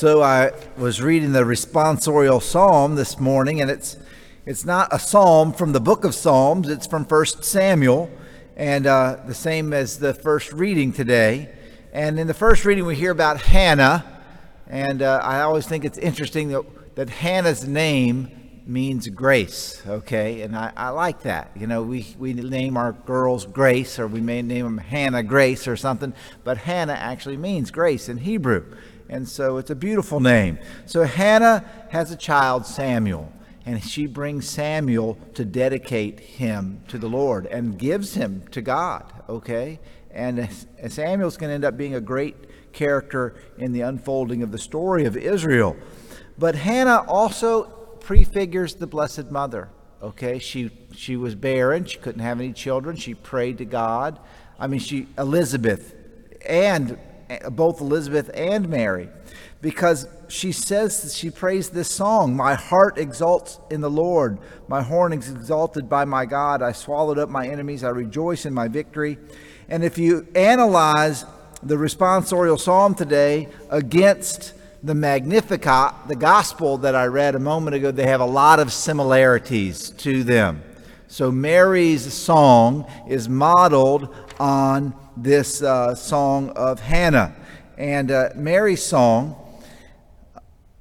So I was reading the responsorial psalm this morning, and it's it's not a psalm from the book of Psalms. It's from First Samuel, and uh, the same as the first reading today. And in the first reading, we hear about Hannah, and uh, I always think it's interesting that that Hannah's name means grace. Okay, and I, I like that. You know, we we name our girls Grace, or we may name them Hannah Grace or something, but Hannah actually means grace in Hebrew. And so it's a beautiful name. So Hannah has a child, Samuel, and she brings Samuel to dedicate him to the Lord and gives him to God, okay? And Samuel's going to end up being a great character in the unfolding of the story of Israel. But Hannah also prefigures the Blessed Mother. Okay, she she was barren. She couldn't have any children. She prayed to God. I mean, she Elizabeth and eh, both Elizabeth and Mary, because she says, she prays this song My heart exalts in the Lord, my horn is exalted by my God. I swallowed up my enemies, I rejoice in my victory. And if you analyze the responsorial psalm today against the Magnificat, the gospel that I read a moment ago, they have a lot of similarities to them. So Mary's song is modeled on this uh, song of Hannah. And uh, Mary's song,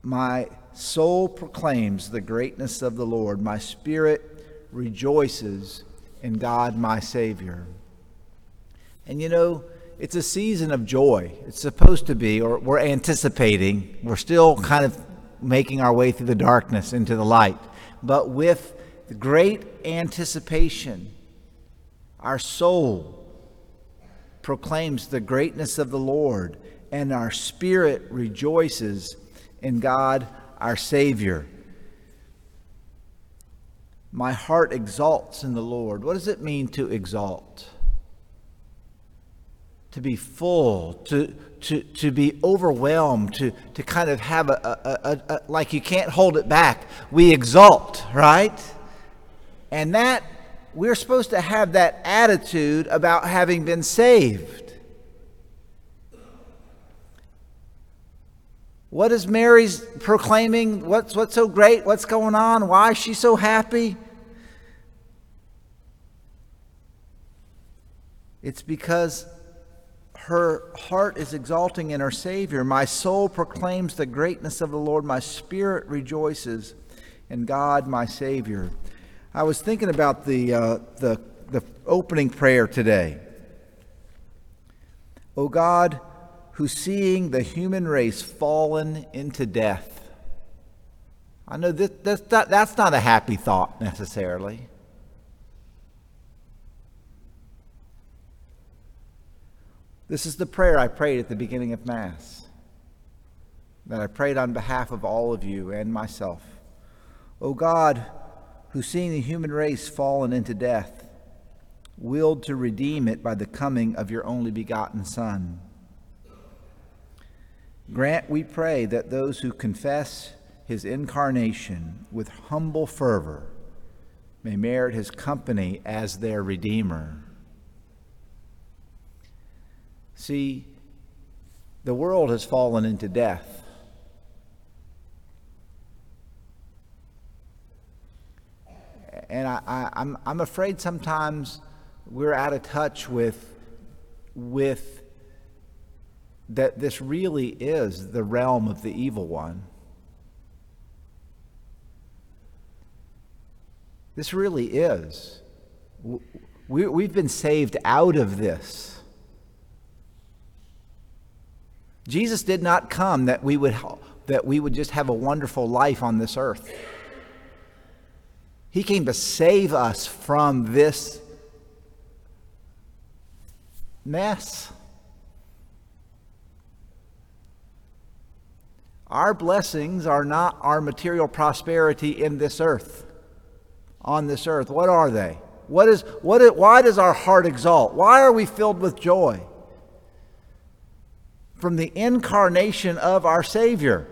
My soul proclaims the greatness of the Lord, my spirit rejoices in God my Savior. And you know, it's a season of joy. It's supposed to be, or we're anticipating. We're still kind of making our way through the darkness into the light. But with great anticipation, our soul proclaims the greatness of the Lord, and our spirit rejoices in God our Savior. My heart exalts in the Lord. What does it mean to exalt? To be full, to, to, to be overwhelmed, to, to kind of have a, a, a, a like you can't hold it back. We exalt, right? And that we're supposed to have that attitude about having been saved. What is Mary's proclaiming? What's, what's so great? What's going on? Why is she so happy? It's because her heart is exalting in her Savior. My soul proclaims the greatness of the Lord. My spirit rejoices in God, my Savior. I was thinking about the, uh, the, the opening prayer today. O God, who seeing the human race fallen into death. I know that, that's, not, that's not a happy thought necessarily. This is the prayer I prayed at the beginning of Mass, that I prayed on behalf of all of you and myself. O God, who, seeing the human race fallen into death, willed to redeem it by the coming of your only begotten Son. Grant, we pray, that those who confess his incarnation with humble fervor may merit his company as their Redeemer. See, the world has fallen into death. and I, I, I'm, I'm afraid sometimes we're out of touch with, with that this really is the realm of the evil one. This really is. We, we've been saved out of this. Jesus did not come that we would, that we would just have a wonderful life on this earth. He came to save us from this mess. Our blessings are not our material prosperity in this earth, on this earth. What are they? What is, what is, why does our heart exalt? Why are we filled with joy? From the incarnation of our Savior.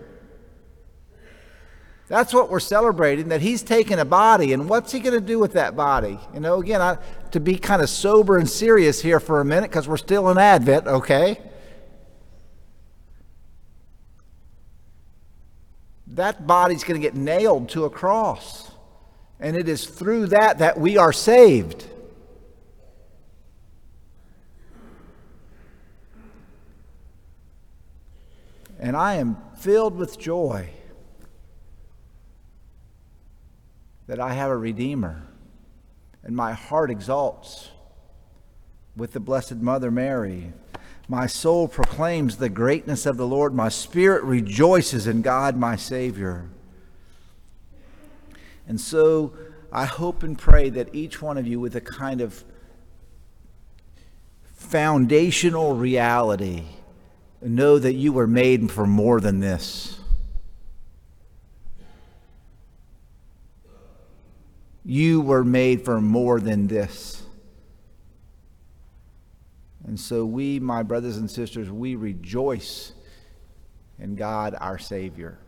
That's what we're celebrating, that he's taken a body, and what's he going to do with that body? You know, again, I, to be kind of sober and serious here for a minute, because we're still in Advent, okay? that body's going to get nailed to a cross. And it is through that that we are saved. And I am filled with joy that I have a Redeemer, and my heart exalts with the Blessed Mother Mary. My soul proclaims the greatness of the Lord. My spirit rejoices in God, my Savior. And so I hope and pray that each one of you, with a kind of foundational reality, know that you were made for more than this. You were made for more than this. And so we, my brothers and sisters, we rejoice in God our Savior.